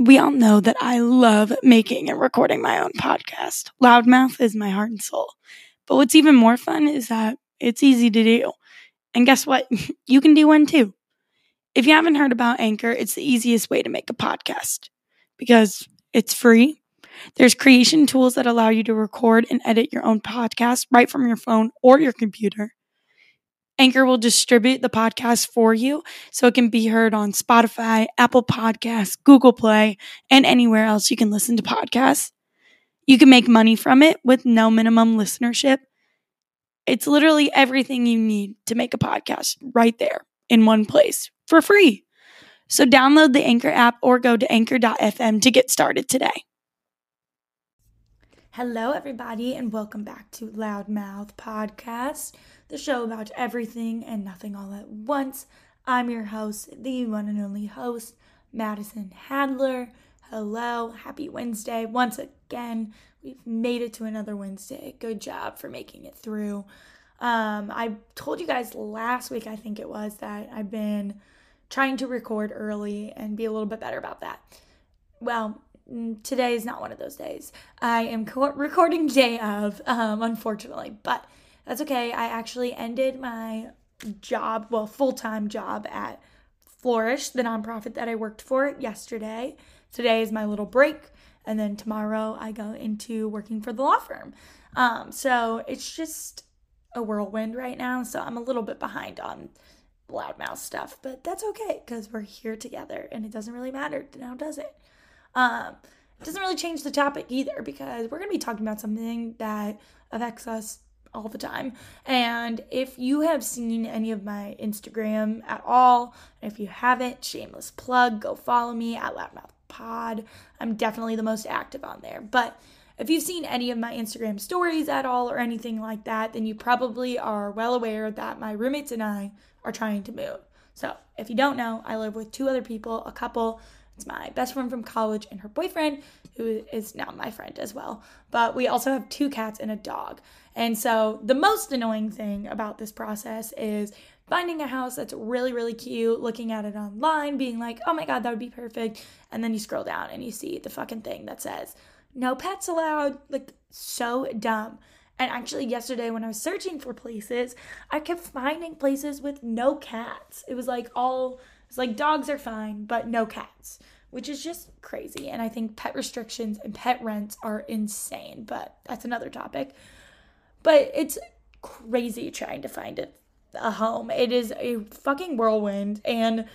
we all know that I love making and recording my own podcast. Loudmouth is my heart and soul. But what's even more fun is that it's easy to do. And guess what? You can do one too. If you haven't heard about Anchor, it's the easiest way to make a podcast because it's free. There's creation tools that allow you to record and edit your own podcast right from your phone or your computer. Anchor will distribute the podcast for you so it can be heard on Spotify, Apple Podcasts, Google Play, and anywhere else you can listen to podcasts. You can make money from it with no minimum listenership. It's literally everything you need to make a podcast right there in one place for free. So download the Anchor app or go to anchor.fm to get started today. Hello, everybody, and welcome back to Loudmouth Podcast, the show about everything and nothing all at once. I'm your host, the one and only host, Madison Hadler. Hello, happy Wednesday once again. We've made it to another Wednesday. Good job for making it through. Um, I told you guys last week, I think it was, that I've been trying to record early and be a little bit better about that. Well, today is not one of those days. I am co- recording day of, um, unfortunately, but that's okay. I actually ended my job, well, full time job at Flourish, the nonprofit that I worked for yesterday. Today is my little break, and then tomorrow I go into working for the law firm. Um, so it's just a whirlwind right now, so I'm a little bit behind on loudmouth stuff, but that's okay because we're here together and it doesn't really matter now, does it? Um, it doesn't really change the topic either because we're going to be talking about something that affects us all the time. And if you have seen any of my Instagram at all, and if you haven't, shameless plug, go follow me at Loudmouth Pod. I'm definitely the most active on there. But if you've seen any of my Instagram stories at all or anything like that, then you probably are well aware that my roommates and I are trying to move. So, if you don't know, I live with two other people, a couple. It's my best friend from college and her boyfriend, who is now my friend as well. But we also have two cats and a dog. And so, the most annoying thing about this process is finding a house that's really, really cute, looking at it online, being like, oh my God, that would be perfect. And then you scroll down and you see the fucking thing that says, no pets allowed. Like, so dumb. And actually, yesterday when I was searching for places, I kept finding places with no cats. It was like all, it's like dogs are fine, but no cats, which is just crazy. And I think pet restrictions and pet rents are insane, but that's another topic. But it's crazy trying to find a, a home. It is a fucking whirlwind. And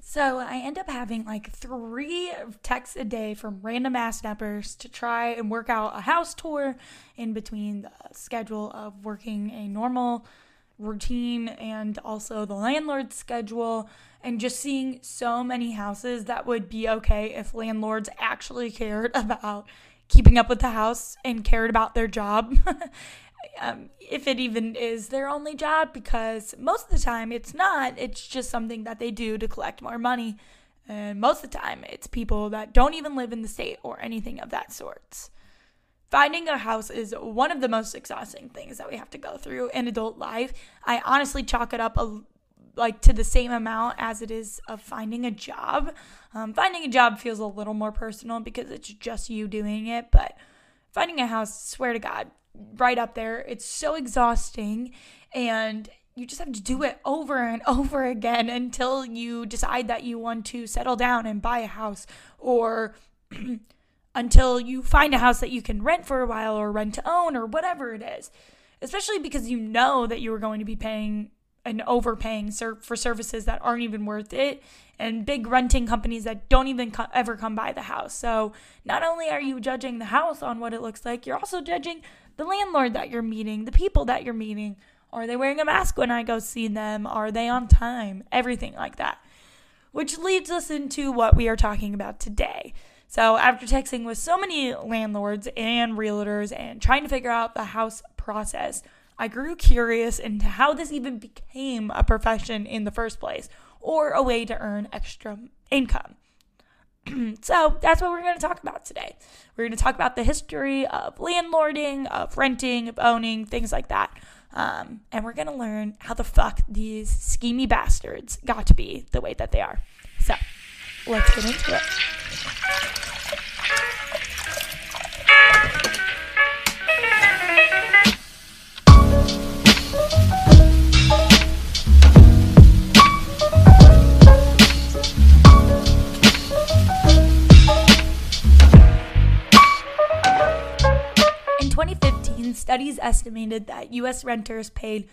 so I end up having like three texts a day from random ass snappers to try and work out a house tour in between the schedule of working a normal routine and also the landlord's schedule and just seeing so many houses that would be okay if landlords actually cared about keeping up with the house and cared about their job um, if it even is their only job, because most of the time it's not. It's just something that they do to collect more money. And most of the time, it's people that don't even live in the state or anything of that sort. Finding a house is one of the most exhausting things that we have to go through in adult life. I honestly chalk it up a, like to the same amount as it is of finding a job. Um, finding a job feels a little more personal because it's just you doing it, but finding a house, swear to God, right up there. It's so exhausting and you just have to do it over and over again until you decide that you want to settle down and buy a house or until you find a house that you can rent for a while or rent to own or whatever it is. Especially because you know that you are going to be paying and overpaying for services that aren't even worth it and big renting companies that don't even co- ever come by the house. So, not only are you judging the house on what it looks like, you're also judging the landlord that you're meeting, the people that you're meeting. Are they wearing a mask when I go see them? Are they on time? Everything like that. Which leads us into what we are talking about today. So, after texting with so many landlords and realtors and trying to figure out the house process, I grew curious into how this even became a profession in the first place or a way to earn extra income. so that's what we're going to talk about today. We're going to talk about the history of landlording, of renting, of owning, things like that. Um, and we're going to learn how the fuck these schemy bastards got to be the way that they are. So let's get into it. In 2015, studies estimated that U.S. renters paid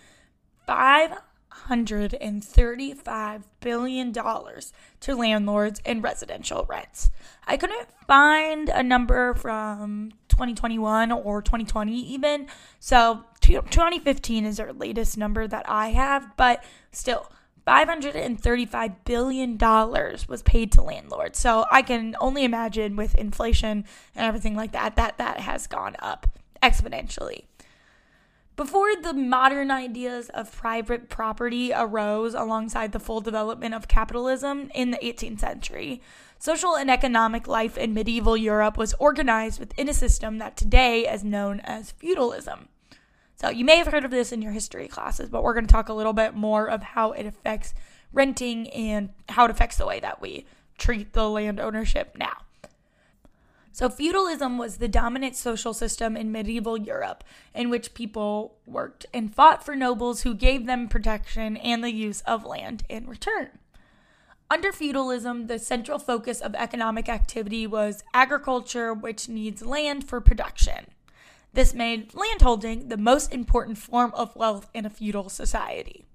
$535 billion to landlords in residential rents. I couldn't find a number from 2021 or 2020 even, so 2015 is our latest number that I have, but still. $535 billion was paid to landlords. So I can only imagine with inflation and everything like that, that that has gone up exponentially. Before the modern ideas of private property arose alongside the full development of capitalism in the 18th century, social and economic life in medieval Europe was organized within a system that today is known as feudalism. So you may have heard of this in your history classes, but we're going to talk a little bit more of how it affects renting and how it affects the way that we treat the land ownership now. So, feudalism was the dominant social system in medieval Europe in which people worked and fought for nobles who gave them protection and the use of land in return. Under feudalism, the central focus of economic activity was agriculture, which needs land for production. This made landholding the most important form of wealth in a feudal society.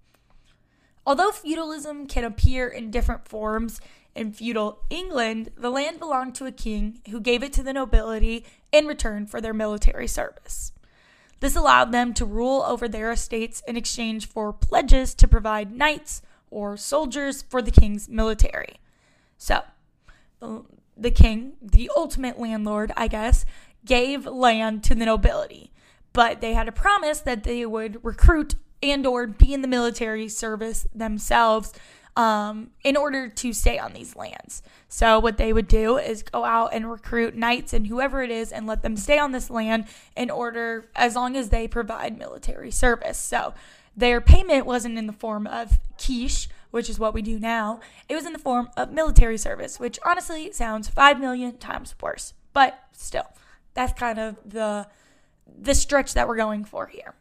Although feudalism can appear in different forms, in feudal England, the land belonged to a king who gave it to the nobility in return for their military service. This allowed them to rule over their estates in exchange for pledges to provide knights or soldiers for the king's military. So, the king, the ultimate landlord, I guess, gave land to the nobility, but they had a promise that they would recruit and or be in the military service themselves um, in order to stay on these lands. So what they would do is go out and recruit knights and whoever it is and let them stay on this land in order as long as they provide military service. So their payment wasn't in the form of quiche, which is what we do now. It was in the form of military service, which honestly sounds 5 million times worse. But still, that's kind of the the stretch that we're going for here.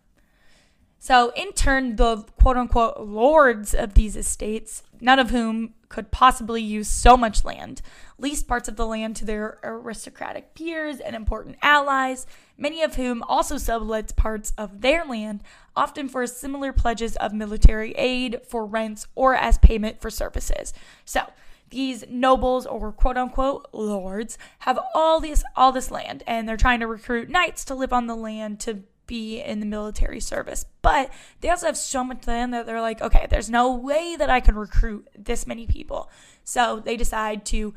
So, in turn, the quote unquote lords of these estates, none of whom could possibly use so much land, leased parts of the land to their aristocratic peers and important allies, many of whom also sublet parts of their land, often for similar pledges of military aid, for rents, or as payment for services. So, these nobles or quote unquote lords have all this all this land and they're trying to recruit knights to live on the land to be in the military service. But they also have so much land that they're like, okay, there's no way that I can recruit this many people. So they decide to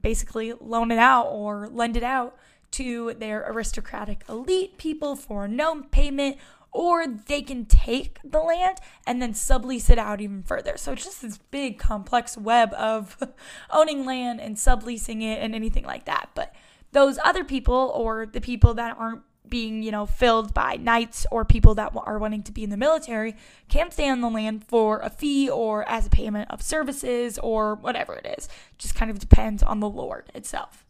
basically loan it out or lend it out to their aristocratic elite people for no payment or they can take the land and then sublease it out even further. So it's just this big complex web of owning land and subleasing it and anything like that. But those other people or the people that aren't being, you know, filled by knights or people that are wanting to be in the military can stay on the land for a fee or as a payment of services or whatever it is. Just kind of depends on the lord itself.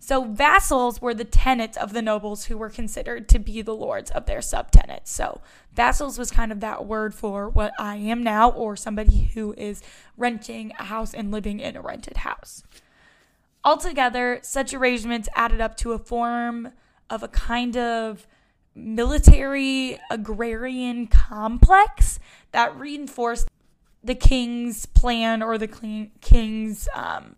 So vassals were the tenants of the nobles who were considered to be the lords of their subtenants. So vassals was kind of that word for what I am now, or somebody who is renting a house and living in a rented house. Altogether, such arrangements added up to a form of a kind of military agrarian complex that reinforced the king's plan or the king's um,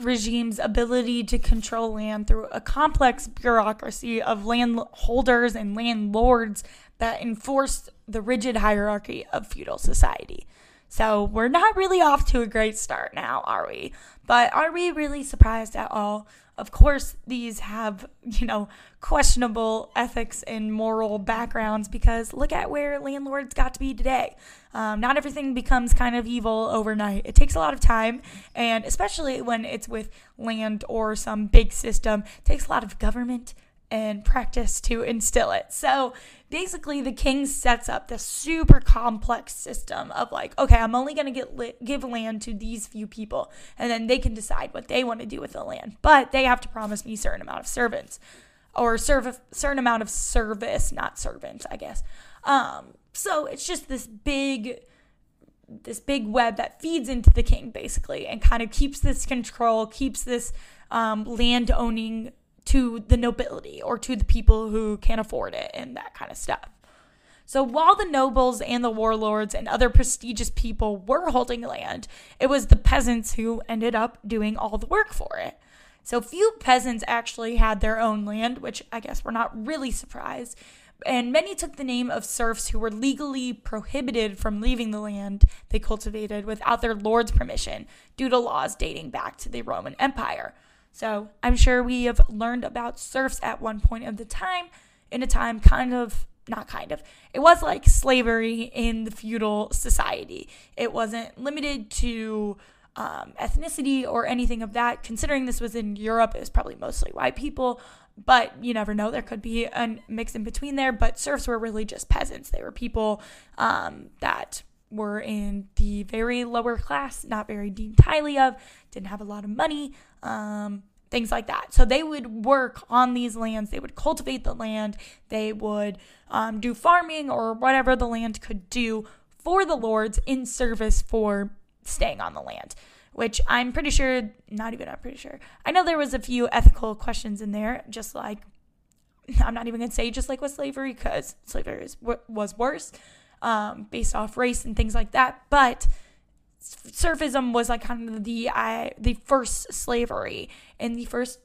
regime's ability to control land through a complex bureaucracy of landholders and landlords that enforced the rigid hierarchy of feudal society. So we're not really off to a great start now, are we? But are we really surprised at all? Of course, these have, you know, questionable ethics and moral backgrounds because look at where landlords got to be today. Um, not everything becomes kind of evil overnight. It takes a lot of time, and especially when it's with land or some big system, it takes a lot of government and practice to instill it. So basically, the king sets up this super complex system of like, okay, I'm only going to get li- give land to these few people, and then they can decide what they want to do with the land. But they have to promise me a certain amount of servants or serve a certain amount of service, not servants, I guess. Um, so it's just this big this big web that feeds into the king basically and kind of keeps this control keeps this um, land owning to the nobility or to the people who can't afford it and that kind of stuff. So while the nobles and the warlords and other prestigious people were holding land, it was the peasants who ended up doing all the work for it. So few peasants actually had their own land, which I guess we're not really surprised. And many took the name of serfs who were legally prohibited from leaving the land they cultivated without their lord's permission due to laws dating back to the Roman Empire. So I'm sure we have learned about serfs at one point of the time, in a time kind of, not kind of, it was like slavery in the feudal society. It wasn't limited to um, ethnicity or anything of that. Considering this was in Europe, it was probably mostly white people, but you never know. There could be a mix in between there. But serfs were really just peasants. They were people um, that were in the very lower class, not very deemed highly of, didn't have a lot of money, um, things like that. So they would work on these lands, they would cultivate the land, they would um, do farming or whatever the land could do for the lords in service for staying on the land. Which I'm pretty sure, not even I'm pretty sure. I know there was a few ethical questions in there, just like I'm not even gonna say just like with slavery because slavery was worse, um, based off race and things like that. But serfism was like kind of the uh, the first slavery and the first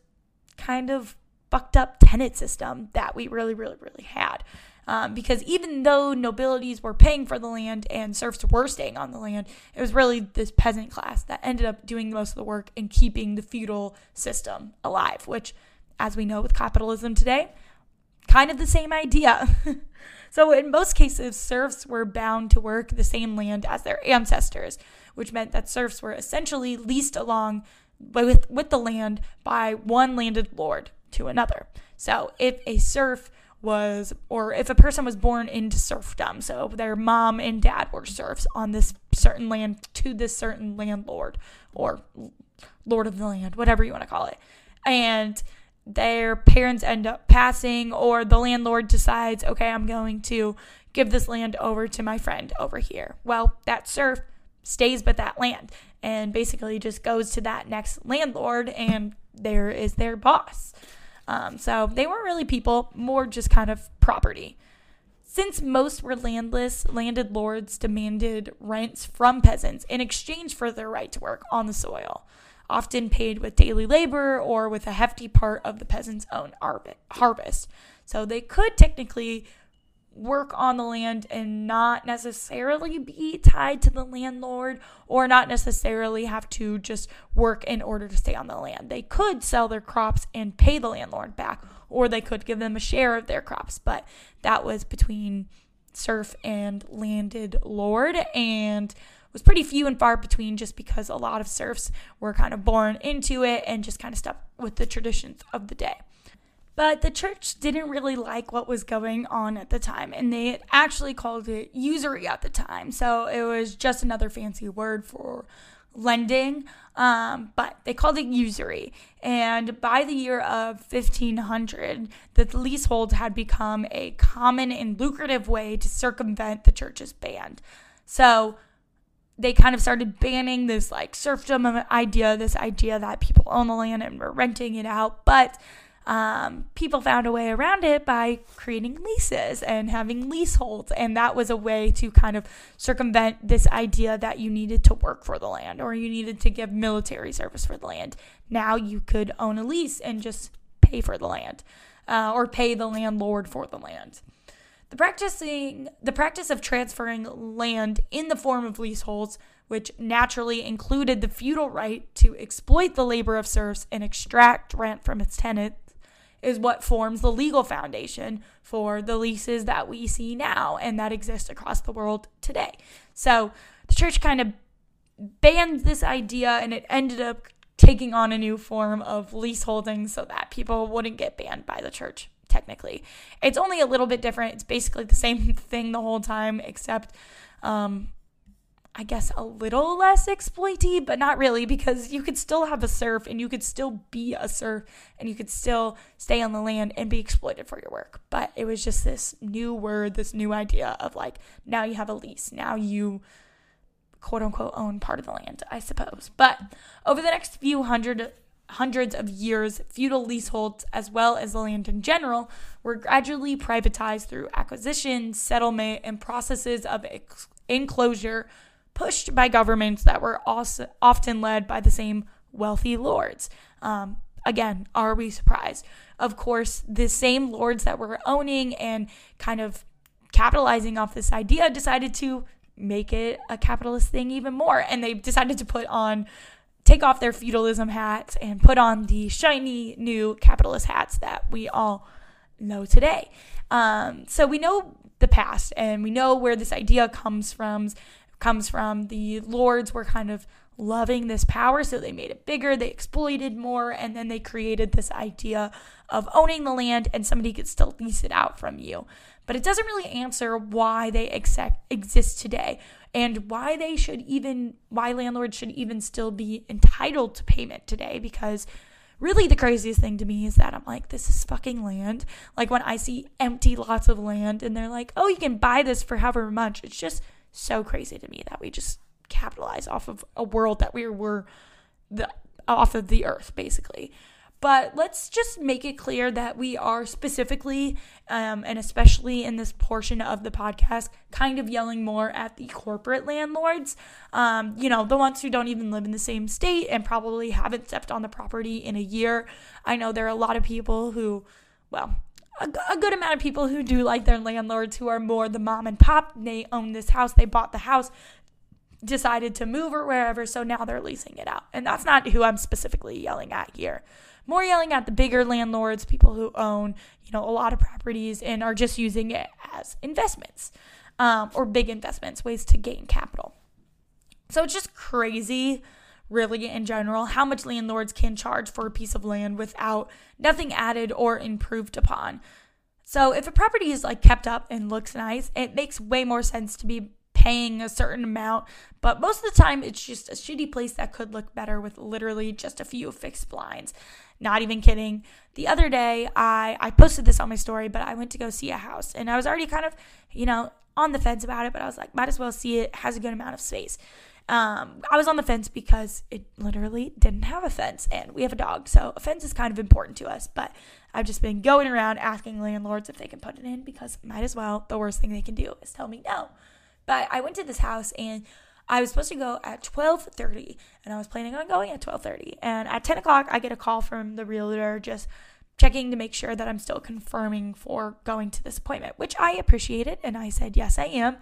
kind of fucked up tenant system that we really, really, really had. Um, because even though nobilities were paying for the land and serfs were staying on the land, it was really this peasant class that ended up doing most of the work and keeping the feudal system alive, which, as we know with capitalism today, kind of the same idea. so, in most cases, serfs were bound to work the same land as their ancestors, which meant that serfs were essentially leased along with, with the land by one landed lord to another. So if a serf was, or if a person was born into serfdom, so their mom and dad were serfs on this certain land to this certain landlord or lord of the land, whatever you want to call it, and their parents end up passing, or the landlord decides, okay, I'm going to give this land over to my friend over here. Well, that serf stays with that land and basically just goes to that next landlord and there is their boss. Um, so they weren't really people, more just kind of property. Since most were landless, landed lords demanded rents from peasants in exchange for their right to work on the soil, often paid with daily labor or with a hefty part of the peasant's own harvest. So they could technically work on the land and not necessarily be tied to the landlord or not necessarily have to just work in order to stay on the land. They could sell their crops and pay the landlord back, or they could give them a share of their crops, but that was between serf and landed lord and was pretty few and far between just because a lot of serfs were kind of born into it and just kind of stuck with the traditions of the day. But the church didn't really like what was going on at the time, and they actually called it usury at the time. So it was just another fancy word for lending, um, but they called it usury. And by the year of 1500, the leasehold had become a common and lucrative way to circumvent the church's ban. So they kind of started banning this like serfdom idea, this idea that people own the land and were renting it out. But um, people found a way around it by creating leases and having leaseholds. And that was a way to kind of circumvent this idea that you needed to work for the land or you needed to give military service for the land. Now you could own a lease and just pay for the land uh, or pay the landlord for the land. The practicing the practice of transferring land in the form of leaseholds, which naturally included the feudal right to exploit the labor of serfs and extract rent from its tenants, is what forms the legal foundation for the leases that we see now and that exist across the world today. So the church kind of banned this idea and it ended up taking on a new form of leaseholding so that people wouldn't get banned by the church technically. It's only a little bit different. It's basically the same thing the whole time, except um, I guess a little less exploity, but not really because you could still have a serf and you could still be a serf and you could still stay on the land and be exploited for your work. But it was just this new word, this new idea of like now you have a lease. Now you quote unquote own part of the land, I suppose. But over the next few hundred hundreds of years, feudal leaseholds, as well as the land in general, were gradually privatized through acquisition, settlement, and processes of enclosure pushed by governments that were also often led by the same wealthy lords. Um, again, are we surprised? Of course, the same lords that were owning and kind of capitalizing off this idea decided to make it a capitalist thing even more. And they decided to put on take off their feudalism hats and put on the shiny new capitalist hats that we all know today. Um, so we know the past and we know where this idea comes from. Comes from the lords were kind of loving this power, so they made it bigger, they exploited more, and then they created this idea of owning the land and somebody could still lease it out from you. But it doesn't really answer why they exist today and why they should even why landlords should even still be entitled to payment today because really the craziest thing to me is that I'm like this is fucking land. Like when I see empty lots of land and they're like oh you can buy this for however much it's just so crazy to me that we just capitalize off of a world that we were the off of the earth basically but let's just make it clear that we are specifically, um, and especially in this portion of the podcast, kind of yelling more at the corporate landlords. Um, you know, the ones who don't even live in the same state and probably haven't stepped on the property in a year. I know there are a lot of people who, well, a, a good amount of people who do like their landlords who are more the mom and pop. They own this house, they bought the house, decided to move or wherever, so now they're leasing it out. And that's not who I'm specifically yelling at here more yelling at the bigger landlords, people who own, you know, a lot of properties and are just using it as investments um, or big investments, ways to gain capital. So it's just crazy, really, in general, how much landlords can charge for a piece of land without nothing added or improved upon. So if a property is like kept up and looks nice, it makes way more sense to be paying a certain amount. But most of the time, it's just a shitty place that could look better with literally just a few fixed blinds. Not even kidding. The other day, I I posted this on my story, but I went to go see a house, and I was already kind of, you know, on the fence about it. But I was like, might as well see it. Has a good amount of space. Um, I was on the fence because it literally didn't have a fence, and we have a dog, so a fence is kind of important to us. But I've just been going around asking landlords if they can put it in because might as well. The worst thing they can do is tell me no. But I went to this house and I was supposed to go at 12:30, and I was planning on going at 12:30. And at 10 o'clock, I get a call from the realtor just checking to make sure that I'm still confirming for going to this appointment, which I appreciated, and I said yes, I am.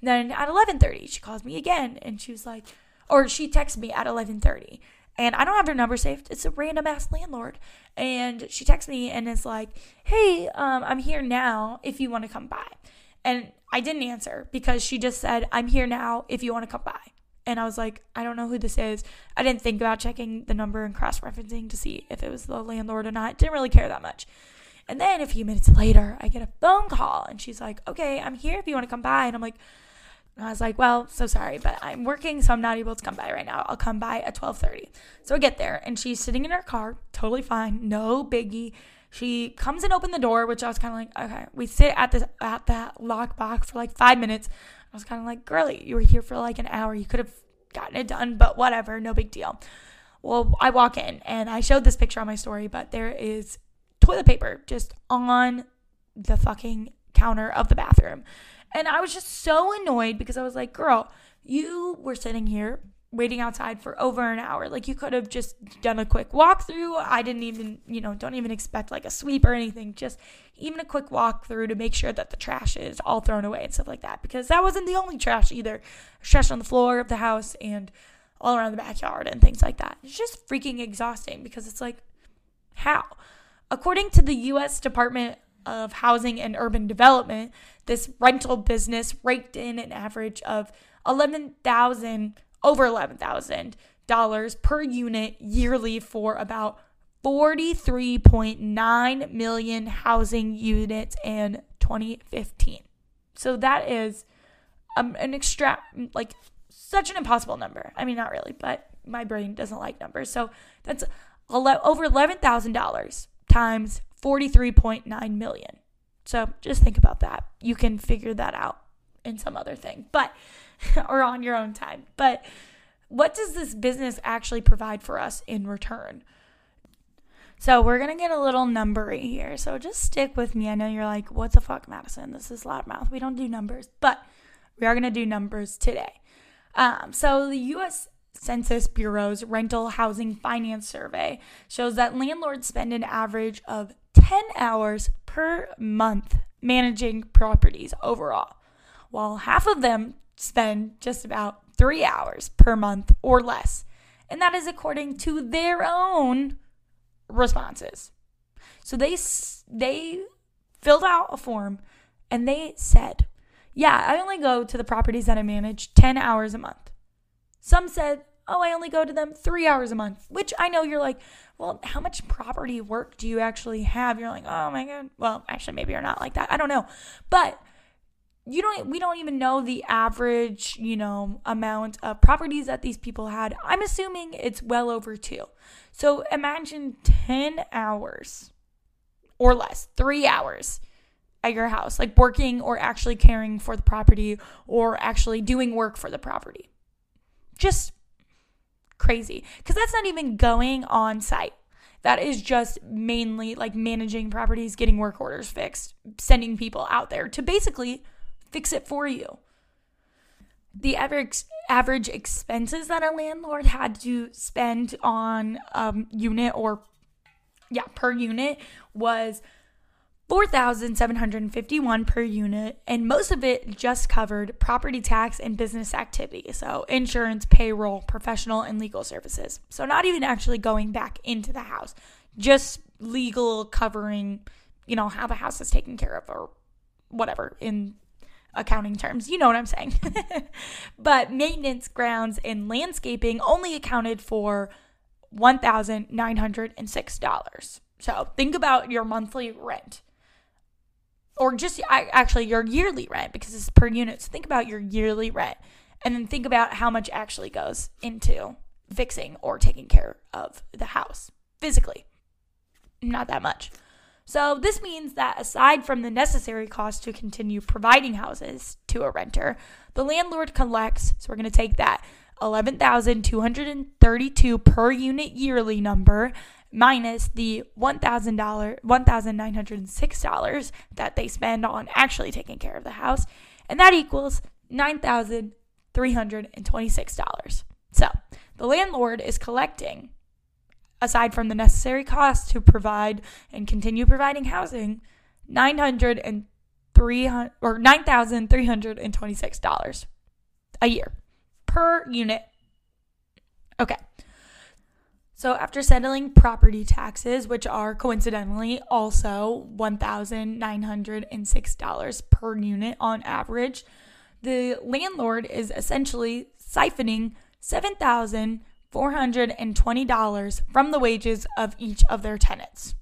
And then at 11:30, she calls me again, and she was like, or she texted me at 11:30, and I don't have her number saved. It's a random ass landlord, and she texts me and is like, "Hey, um, I'm here now. If you want to come by." And I didn't answer because she just said, I'm here now if you want to come by. And I was like, I don't know who this is. I didn't think about checking the number and cross referencing to see if it was the landlord or not. Didn't really care that much. And then a few minutes later, I get a phone call and she's like, Okay, I'm here if you want to come by. And I'm like, I was like, well, so sorry, but I'm working, so I'm not able to come by right now. I'll come by at 12:30. So I get there, and she's sitting in her car, totally fine, no biggie. She comes and open the door, which I was kind of like, okay. We sit at this at that lockbox for like five minutes. I was kind of like, girly, you were here for like an hour. You could have gotten it done, but whatever, no big deal. Well, I walk in and I showed this picture on my story, but there is toilet paper just on the fucking counter of the bathroom. And I was just so annoyed because I was like, girl, you were sitting here waiting outside for over an hour. Like you could have just done a quick walkthrough. I didn't even, you know, don't even expect like a sweep or anything. Just even a quick walkthrough to make sure that the trash is all thrown away and stuff like that. Because that wasn't the only trash either. Trash on the floor of the house and all around the backyard and things like that. It's just freaking exhausting because it's like, how? According to the US Department of Housing and Urban Development, this rental business raked in an average of 11,000 over $11,000 per unit yearly for about 43.9 million housing units in 2015. So that is um, an extra, like, such an impossible number. I mean, not really, but my brain doesn't like numbers. So that's over $11,000 times 43.9 million. So just think about that. You can figure that out in some other thing, but, or on your own time. But what does this business actually provide for us in return? So we're gonna get a little numbery here. So just stick with me. I know you're like, what the fuck, Madison? This is loudmouth. We don't do numbers, but we are gonna do numbers today. Um, so the U.S. Census Bureau's rental housing finance survey shows that landlords spend an average of 10 hours per month managing properties overall, while half of them spend just about three hours per month or less. And that is according to their own responses. So they they filled out a form and they said, "Yeah, I only go to the properties that I manage 10 hours a month." Some said, "Oh, I only go to them 3 hours a month." Which I know you're like, "Well, how much property work do you actually have?" You're like, "Oh my god." Well, actually maybe you're not like that. I don't know. But you don't we don't even know the average you know amount of properties that these people had. I'm assuming it's well over two. So imagine 10 hours or less three hours at your house like working or actually caring for the property or actually doing work for the property. Just crazy. Because that's not even going on site. That is just mainly like managing properties getting work orders fixed sending people out there to basically fix it for you. The average average expenses that a landlord had to spend on um, unit or yeah per unit was 4,751 per unit, and most of it just covered property tax and business activity. So, insurance, payroll, professional, and legal services. So, not even actually going back into the house, just legal covering, you know, how the house is taken care of or whatever in accounting terms. You know what I'm saying. but maintenance, grounds, and landscaping only accounted for $1,906. So think about your monthly rent. Or just actually your yearly rent because it's per unit. So think about your yearly rent and then think about how much actually goes into fixing or taking care of the house physically. Not that much. So, this means that aside from the necessary cost to continue providing houses to a renter, the landlord collects, so we're going to take that 11,232 per unit yearly number minus the $1,000 $1,906 that they spend on actually taking care of the house, and that equals $9,326. So, the landlord is collecting aside from the necessary costs to provide and continue providing housing, nine hundred and three or nine thousand three hundred and twenty six dollars a year per unit. Okay. So after settling property taxes, which are coincidentally also $1,906 per unit on average, the landlord is essentially siphoning 7,000 $420 from the wages of each of their tenants.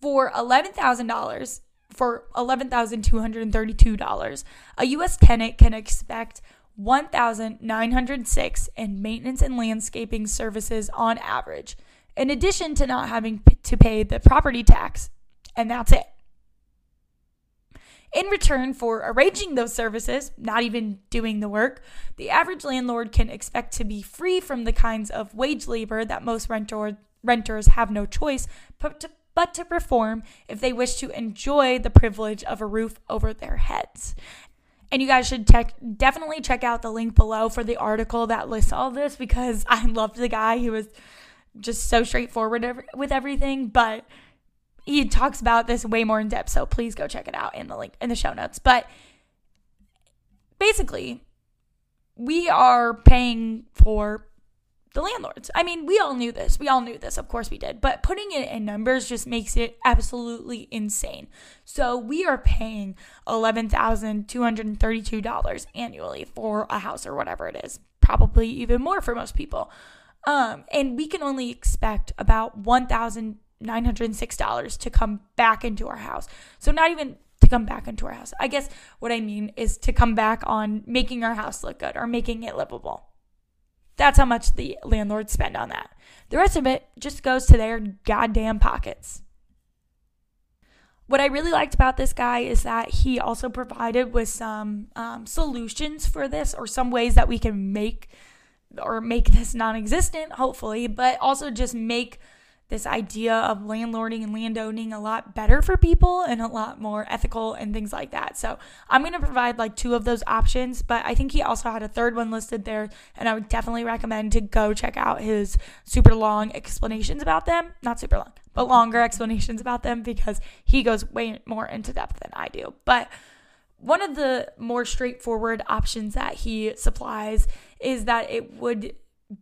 For $11,000, for $11,232, a U.S. tenant can expect 1,906 in maintenance and landscaping services on average, in addition to not having to pay the property tax, and that's it. In return for arranging those services, not even doing the work, the average landlord can expect to be free from the kinds of wage labor that most renter- renters have no choice but to, but to perform if they wish to enjoy the privilege of a roof over their heads. And you guys should check definitely check out the link below for the article that lists all this because I loved the guy. He was just so straightforward with everything, but he talks about this way more in depth, so please go check it out in the link in the show notes. But basically, we are paying for the landlords. I mean, we all knew this. We all knew this. Of course we did. But putting it in numbers just makes it absolutely insane. So we are paying $11,232 annually for a house or whatever it is. Probably even more for most people. Um, and we can only expect about $1,906 to come back into our house. So, not even to come back into our house. I guess what I mean is to come back on making our house look good or making it livable. That's how much the landlords spend on that. The rest of it just goes to their goddamn pockets. What I really liked about this guy is that he also provided with some um, solutions for this or some ways that we can make or make this non-existent hopefully but also just make this idea of landlording and landowning a lot better for people and a lot more ethical and things like that. So I'm going to provide like two of those options, but I think he also had a third one listed there. And I would definitely recommend to go check out his super long explanations about them. Not super long, but longer explanations about them because he goes way more into depth than I do. But one of the more straightforward options that he supplies is that it would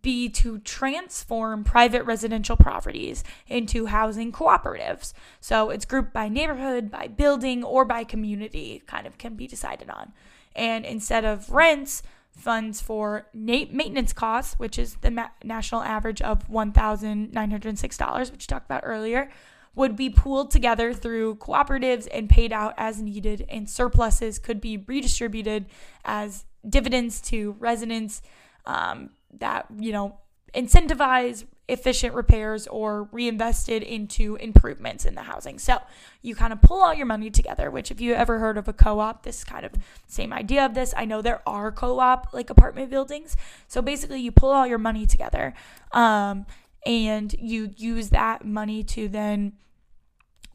be to transform private residential properties into housing cooperatives. So it's grouped by neighborhood, by building, or by community, kind of can be decided on. And instead of rents, funds for maintenance costs, which is the ma- national average of $1,906, which we talked about earlier, would be pooled together through cooperatives and paid out as needed, and surpluses could be redistributed as dividends to residents um, that, you know, incentivize efficient repairs or reinvested into improvements in the housing. So you kind of pull all your money together, which if you ever heard of a co-op, this kind of same idea of this. I know there are co-op like apartment buildings. So basically you pull all your money together um, and you use that money to then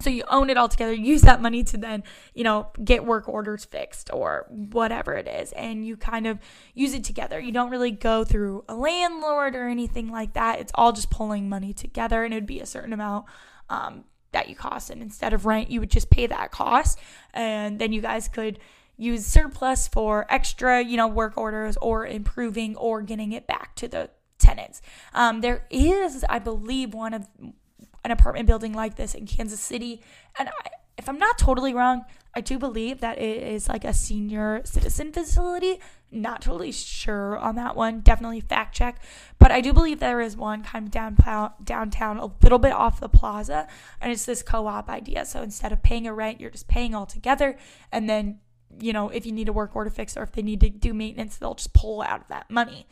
so you own it all together, use that money to then, you know, get work orders fixed or whatever it is. And you kind of use it together. You don't really go through a landlord or anything like that. It's all just pulling money together and it would be a certain amount um, that you cost. And instead of rent, you would just pay that cost. And then you guys could use surplus for extra, you know, work orders or improving or getting it back to the tenants. Um, there is, I believe, one of an apartment building like this in Kansas City. And I, if I'm not totally wrong, I do believe that it is like a senior citizen facility. Not totally sure on that one. Definitely fact check. But I do believe there is one kind of downtown, downtown a little bit off the plaza. And it's this co op idea. So instead of paying a rent, you're just paying all together. And then, you know, if you need a work order fix or if they need to do maintenance, they'll just pull out of that money.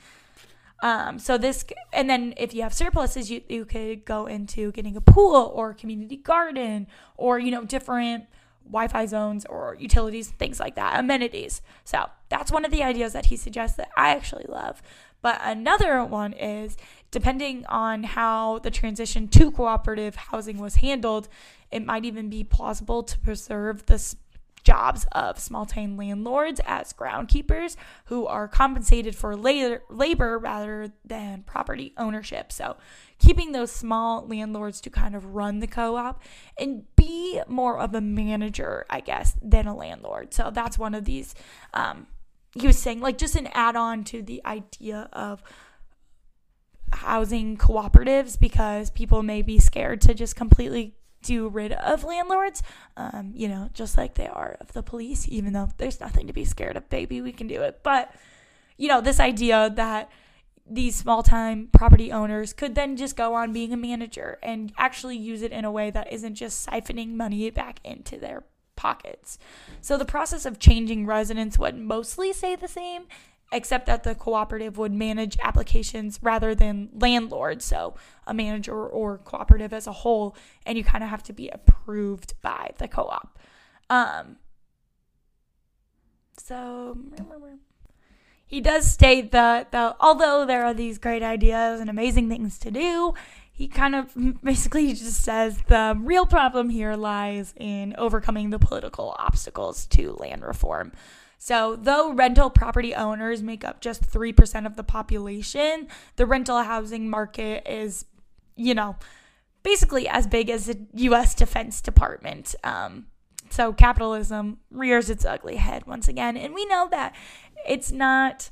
Um, so this, and then if you have surpluses, you, you could go into getting a pool or a community garden or, you know, different Wi-Fi zones or utilities, things like that, amenities. So that's one of the ideas that he suggests that I actually love. But another one is depending on how the transition to cooperative housing was handled, it might even be plausible to preserve the jobs of small town landlords as groundkeepers who are compensated for labor rather than property ownership. So, keeping those small landlords to kind of run the co op and be more of a manager, I guess, than a landlord. So, that's one of these. Um, he was saying, like, just an add on to the idea of housing cooperatives because people may be scared to just completely do rid of landlords, um, you know, just like they are of the police, even though there's nothing to be scared of, baby. We can do it. But, you know, this idea that these small time property owners could then just go on being a manager and actually use it in a way that isn't just siphoning money back into their pockets. So the process of changing residents would mostly stay the same except that the cooperative would manage applications rather than landlords, so a manager or cooperative as a whole, and you kind of have to be approved by the co op. Um, so he does state that the, although there are these great ideas and amazing things to do, he kind of basically just says the real problem here lies in overcoming the political obstacles to land reform. So, though rental property owners make up just 3% of the population, the rental housing market is, you know, basically as big as the US Defense Department. Um, so, capitalism rears its ugly head once again. And we know that it's not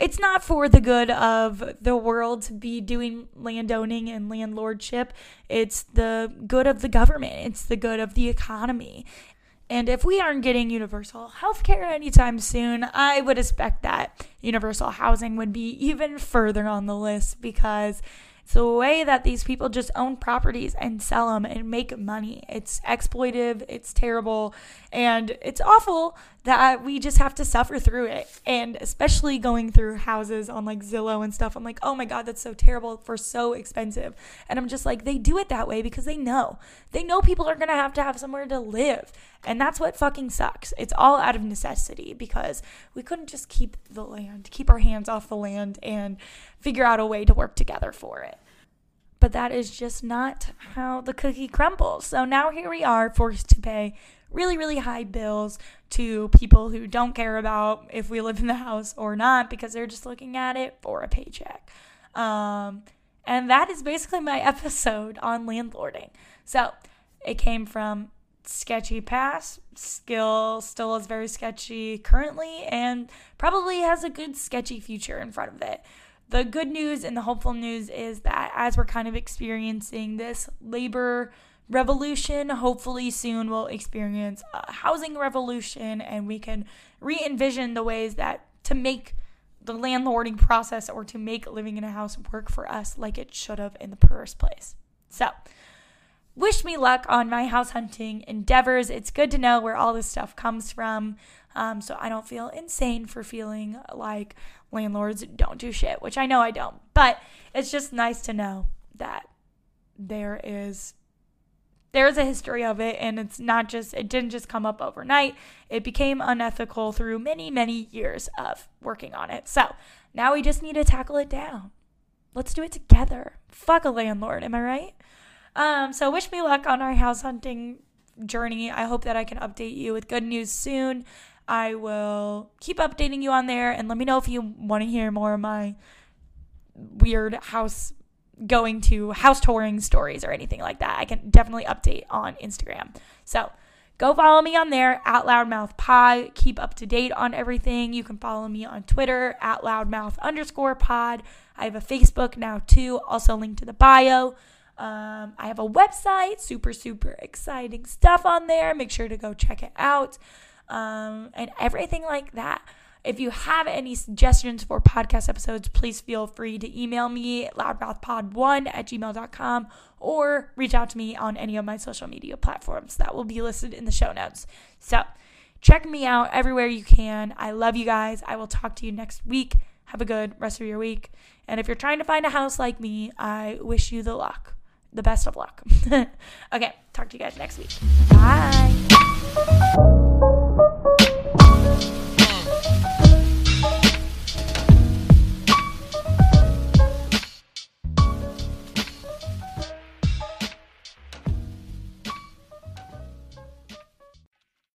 it's not for the good of the world to be doing landowning and landlordship. It's the good of the government. It's the good of the economy. And if we aren't getting universal health care anytime soon, I would expect that universal housing would be even further on the list because it's the way that these people just own properties and sell them and make money. It's exploitive, it's terrible, and it's awful that we just have to suffer through it. And especially going through houses on like Zillow and stuff, I'm like, oh my God, that's so terrible for so expensive. And I'm just like, they do it that way because they know. They know people are gonna have to have somewhere to live. And that's what fucking sucks. It's all out of necessity because we couldn't just keep the land, keep our hands off the land, and figure out a way to work together for it. But that is just not how the cookie crumbles. So now here we are forced to pay really, really high bills to people who don't care about if we live in the house or not because they're just looking at it for a paycheck. Um, and that is basically my episode on landlording. So it came from sketchy past, skill still is very sketchy currently, and probably has a good sketchy future in front of it. The good news and the hopeful news is that as we're kind of experiencing this labor revolution, hopefully soon we'll experience a housing revolution and we can re envision the ways that to make the landlording process or to make living in a house work for us like it should have in the first place. So, wish me luck on my house hunting endeavors. It's good to know where all this stuff comes from. Um, so I don't feel insane for feeling like landlords don't do shit, which I know I don't. But it's just nice to know that there is there's a history of it and it's not just it didn't just come up overnight. It became unethical through many many years of working on it. So now we just need to tackle it down. Let's do it together. Fuck a landlord am i right? Um so wish me luck on our house hunting journey. I hope that i can update you with good news soon I will keep updating you on there and let me know if you want to hear more of my weird house going to house touring stories or anything like that. I can definitely update on Instagram. So go follow me on there at loudmouth pod. Keep up to date on everything. You can follow me on Twitter at loudmouth underscore pod. I have a Facebook now too, also linked to the bio. Um, I have a website, super, super exciting stuff on there. Make sure to go check it out um, and everything like that. If you have any suggestions for podcast episodes, please feel free to email me at loudmouthpod1 at gmail.com or reach out to me on any of my social media platforms that will be listed in the show notes. So check me out everywhere you can. I love you guys. I will talk to you next week. Have a good rest of your week. And if you're trying to find a house like me, I wish you the luck, the best of luck. okay, talk to you guys next week. Bye.